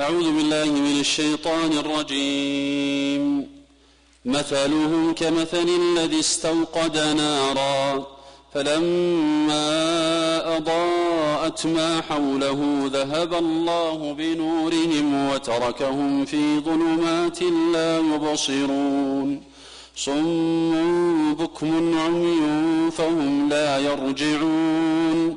أعوذ بالله من الشيطان الرجيم. مثلهم كمثل الذي استوقد نارا فلما أضاءت ما حوله ذهب الله بنورهم وتركهم في ظلمات لا يبصرون. صم بكم عمي فهم لا يرجعون.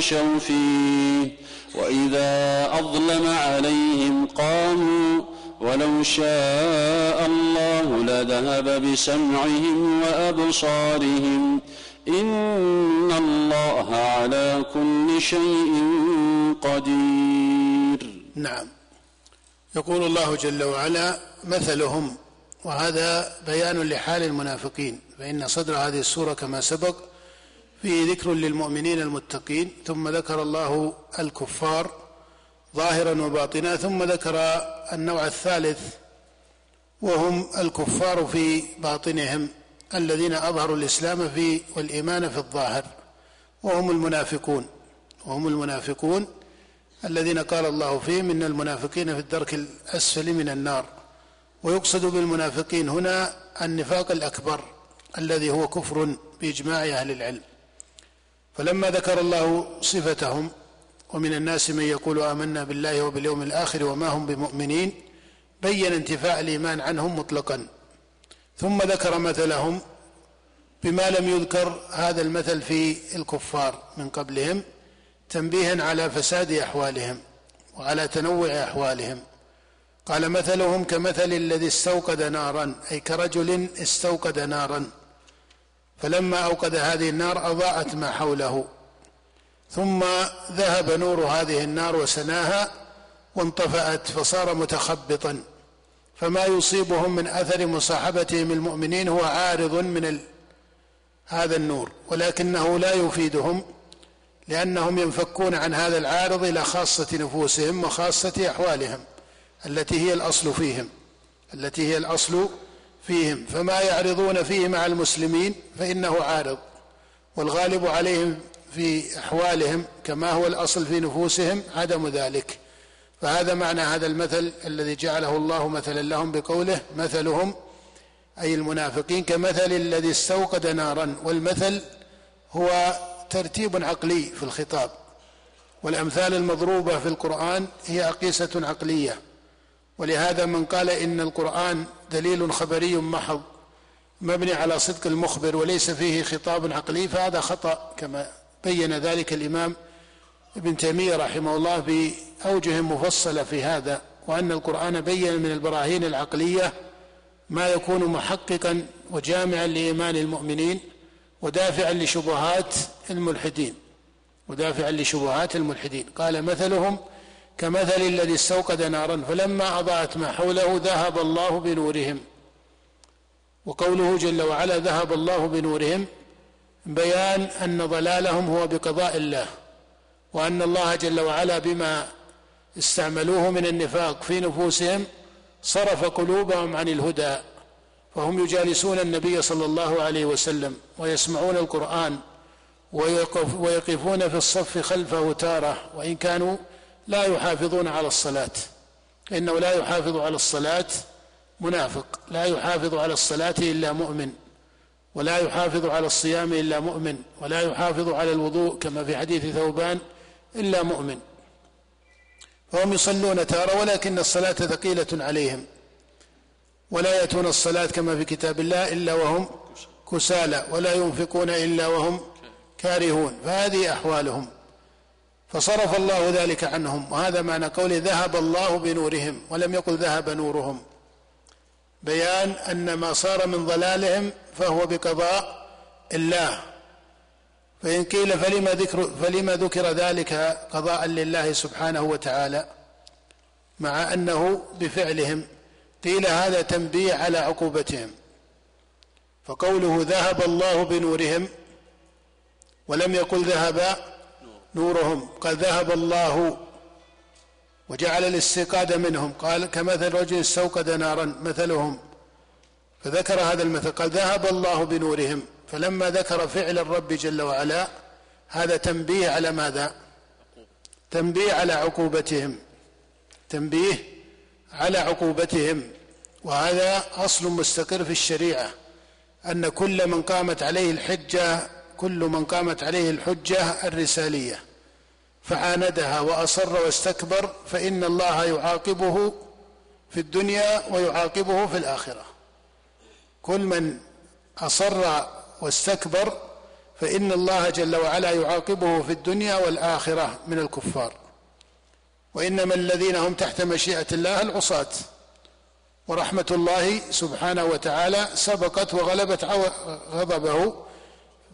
مشوا فيه. وإذا أظلم عليهم قاموا ولو شاء الله لذهب بسمعهم وأبصارهم. إن الله على كل شيء قدير. نعم. يقول الله جل وعلا مثلهم. وهذا بيان لحال المنافقين. فإن صدر هذه السورة كما سبق فيه ذكر للمؤمنين المتقين ثم ذكر الله الكفار ظاهرا وباطنا ثم ذكر النوع الثالث وهم الكفار في باطنهم الذين أظهروا الإسلام في والإيمان في الظاهر وهم المنافقون وهم المنافقون الذين قال الله فيهم إن المنافقين في الدرك الأسفل من النار ويقصد بالمنافقين هنا النفاق الأكبر الذي هو كفر بإجماع أهل العلم. فلما ذكر الله صفتهم ومن الناس من يقول آمنا بالله وباليوم الآخر وما هم بمؤمنين بين انتفاء الإيمان عنهم مطلقا. ثم ذكر مثلهم بما لم يذكر هذا المثل في الكفار من قبلهم تنبيها على فساد أحوالهم وعلى تنوع أحوالهم. قال مثلهم كمثل الذي استوقد نارا أي كرجل استوقد نارا. فلما أوقد هذه النار أضاءت ما حوله. ثم ذهب نور هذه النار وسناها وانطفأت فصار متخبطا. فما يصيبهم من أثر مصاحبتهم المؤمنين هو عارض من ال... هذا النور. ولكنه لا يفيدهم لأنهم ينفكون عن هذا العارض إلى خاصة نفوسهم وخاصة أحوالهم التي هي الأصل فيهم التي هي الأصل فيهم فما يعرضون فيه مع المسلمين فإنه عارض. والغالب عليهم في أحوالهم كما هو الأصل في نفوسهم عدم ذلك. فهذا معنى هذا المثل الذي جعله الله مثلا لهم بقوله مثلهم أي المنافقين كمثل الذي استوقد نارا. والمثل هو ترتيب عقلي في الخطاب. والأمثال المضروبة في القرآن هي اقيسه عقلية. ولهذا من قال إن القرآن دليل خبري محض مبني على صدق المخبر وليس فيه خطاب عقلي فهذا خطأ كما بين ذلك الإمام ابن تيمية رحمه الله بأوجه مفصله في هذا وأن القرآن بين من البراهين العقلية ما يكون محققا وجامعا لإيمان المؤمنين ودافعا لشبهات الملحدين ودافعا لشبهات الملحدين. قال مثلهم كمثل الذي استوقد نارا فلما أضاءت ما حوله ذهب الله بنورهم. وقوله جل وعلا ذهب الله بنورهم بيان أن ضلالهم هو بقضاء الله وأن الله جل وعلا بما استعملوه من النفاق في نفوسهم صرف قلوبهم عن الهدى فهم يجالسون النبي صلى الله عليه وسلم ويسمعون القرآن ويقف ويقفون في الصف خلفه تارة وإن كانوا لا يحافظون على الصلاة. إنه لا يحافظ على الصلاة منافق. لا يحافظ على الصلاة إلا مؤمن. ولا يحافظ على الصيام إلا مؤمن. ولا يحافظ على الوضوء كما في حديث ثوبان إلا مؤمن. فهم يصلون تارة ولكن الصلاة ثقيلة عليهم. ولا يأتون الصلاة كما في كتاب الله إلا وهم كسالى. ولا ينفقون إلا وهم كارهون. فهذه أحوالهم. فصرف الله ذلك عنهم. وهذا معنى قوله ذهب الله بنورهم ولم يقل ذهب نورهم. بيان أن ما صار من ضلالهم فهو بقضاء الله. فإن قيل فلما ذكر فلما ذكر ذلك قضاء لله سبحانه وتعالى مع أنه بفعلهم قيل هذا تنبيه على عقوبتهم. فقوله ذهب الله بنورهم ولم يقل ذهب نورهم قال ذهب الله وجعل الاستيقاظ منهم قال كمثل رجل استوقد نارا مثلهم فذكر هذا المثل قال ذهب الله بنورهم فلما ذكر فعل الرب جل وعلا هذا تنبيه على ماذا تنبيه على عقوبتهم تنبيه على عقوبتهم وهذا أصل مستقر في الشريعة أن كل من قامت عليه الحجة كل من قامت عليه الحجة الرسالية فعاندها وأصر واستكبر فإن الله يعاقبه في الدنيا ويعاقبه في الآخرة. كل من أصر واستكبر فإن الله جل وعلا يعاقبه في الدنيا والآخرة من الكفار. وإنما الذين هم تحت مشيئة الله العصاة. ورحمة الله سبحانه وتعالى سبقت وغلبت غضبه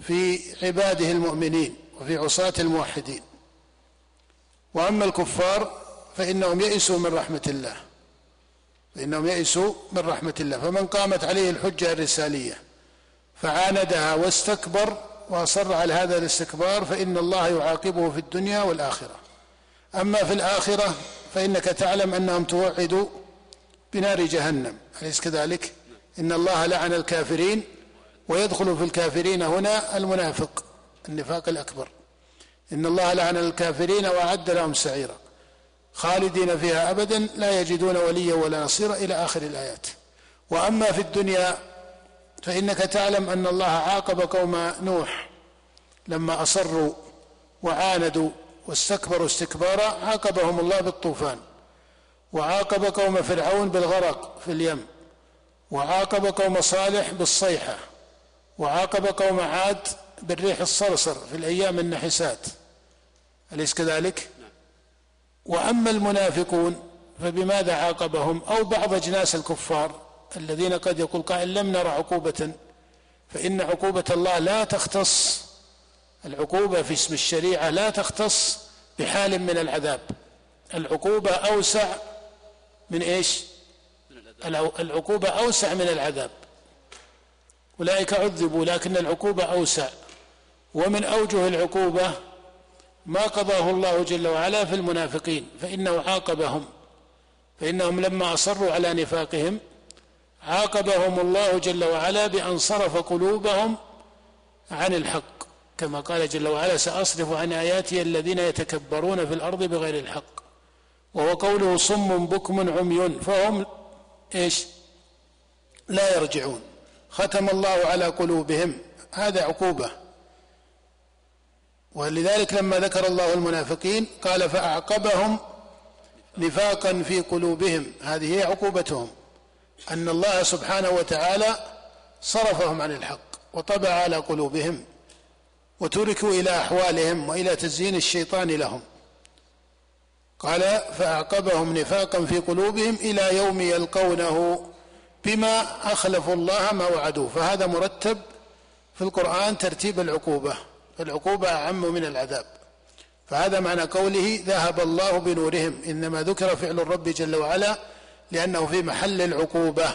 في عباده المؤمنين وفي عصاة الموحدين. وأما الكفار فإنهم يئسوا من رحمة الله. فإنهم يئسوا من رحمة الله. فمن قامت عليه الحجة الرسالية فعاندها واستكبر وأصر على هذا الاستكبار فإن الله يعاقبه في الدنيا والآخرة. أما في الآخرة فإنك تعلم أنهم توعدوا بنار جهنم. أليس كذلك؟ إن الله لعن الكافرين ويدخل في الكافرين هنا المنافق النفاق الأكبر. إن الله لعن الكافرين وأعد لهم سعيرا. خالدين فيها أبدا لا يجدون وليا ولا نصيرا إلى آخر الآيات. وأما في الدنيا فإنك تعلم أن الله عاقب قوم نوح لما أصروا وعاندوا واستكبروا استكبارا عاقبهم الله بالطوفان. وعاقب قوم فرعون بالغرق في اليم. وعاقب قوم صالح بالصيحة. وعاقب قوم عاد بالريح الصرصر في الأيام النحسات. أليس كذلك؟ وأما المنافقون فبماذا عاقبهم؟ أو بعض أجناس الكفار الذين قد يقول قائل لم نرى عقوبة فإن عقوبة الله لا تختص العقوبة في اسم الشريعة لا تختص بحال من العذاب. العقوبة أوسع من إيش؟ العقوبة أوسع من العذاب. أولئك عذبوا لكن العقوبة أوسع. ومن أوجه العقوبة ما قضاه الله جل وعلا في المنافقين فإنه عاقبهم. فإنهم لما أصروا على نفاقهم عاقبهم الله جل وعلا بأن صرف قلوبهم عن الحق. كما قال جل وعلا سأصرف عن آياتي الذين يتكبرون في الأرض بغير الحق. وهو قوله صم بكم عمي فهم إيش؟ لا يرجعون. ختم الله على قلوبهم. هذا عقوبة. ولذلك لما ذكر الله المنافقين قال فأعقبهم نفاقا في قلوبهم. هذه هي عقوبتهم. أن الله سبحانه وتعالى صرفهم عن الحق وطبع على قلوبهم وتركوا إلى أحوالهم وإلى تزيين الشيطان لهم. قال فأعقبهم نفاقا في قلوبهم إلى يوم يلقونه بما أخلفوا الله ما وعدوه. فهذا مرتب في القرآن ترتيب العقوبة. العقوبة أعم من العذاب. فهذا معنى قوله ذهب الله بنورهم. إنما ذكر فعل الرب جل وعلا لأنه في محل العقوبة.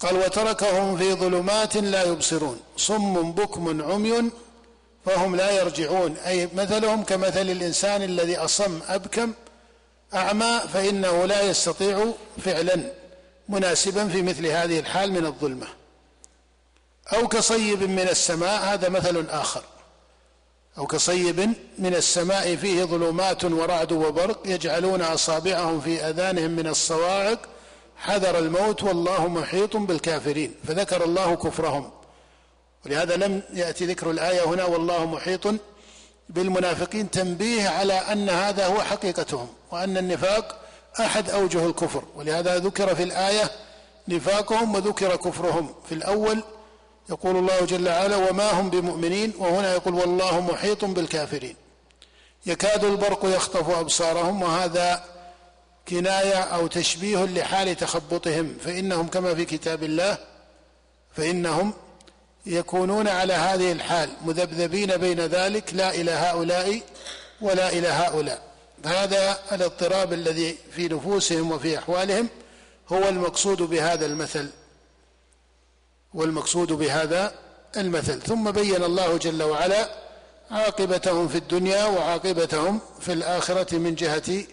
قال وتركهم في ظلمات لا يبصرون. صم بكم عمي فهم لا يرجعون. أي مثلهم كمثل الإنسان الذي أصم أبكم أعمى فإنه لا يستطيع فعلا. مناسبا في مثل هذه الحال من الظلمة. أو كصيب من السماء هذا مثل آخر. أو كصيب من السماء فيه ظلمات ورعد وبرق يجعلون أصابعهم في أذانهم من الصواعق. حذر الموت والله محيط بالكافرين. فذكر الله كفرهم. ولهذا لم يأتي ذكر الآية هنا والله محيط بالمنافقين. تنبيه على أن هذا هو حقيقتهم وأن النفاق أحد أوجه الكفر ولهذا ذكر في الآية نفاقهم وذكر كفرهم. في الأول يقول الله جل وعلا وما هم بمؤمنين وهنا يقول والله محيط بالكافرين يكاد البرق يخطف أبصارهم وهذا كناية أو تشبيه لحال تخبطهم. فإنهم كما في كتاب الله فإنهم يكونون على هذه الحال مذبذبين بين ذلك لا إلى هؤلاء ولا إلى هؤلاء هذا الاضطراب الذي في نفوسهم وفي أحوالهم هو المقصود بهذا المثل والمقصود بهذا المثل. ثم بين الله جل وعلا عاقبتهم في الدنيا وعاقبتهم في الآخرة من جهة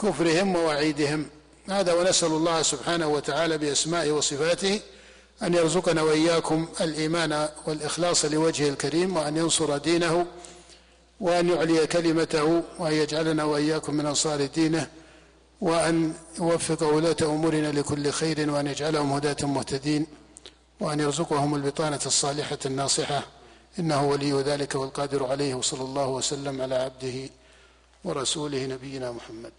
كفرهم ووعيدهم. هذا ونسأل الله سبحانه وتعالى بأسمائه وصفاته أن يرزقنا وإياكم الإيمان والإخلاص لوجهه الكريم وأن ينصر دينه وأن يعلي كلمته وأن يجعلنا وإياكم من أنصار دينه وأن يوفق ولاة أمورنا لكل خير وأن يجعلهم هداة مهتدين وأن يرزقهم البطانة الصالحة الناصحة. إنه ولي ذلك والقادر عليه وصلى الله وسلم على عبده ورسوله نبينا محمد.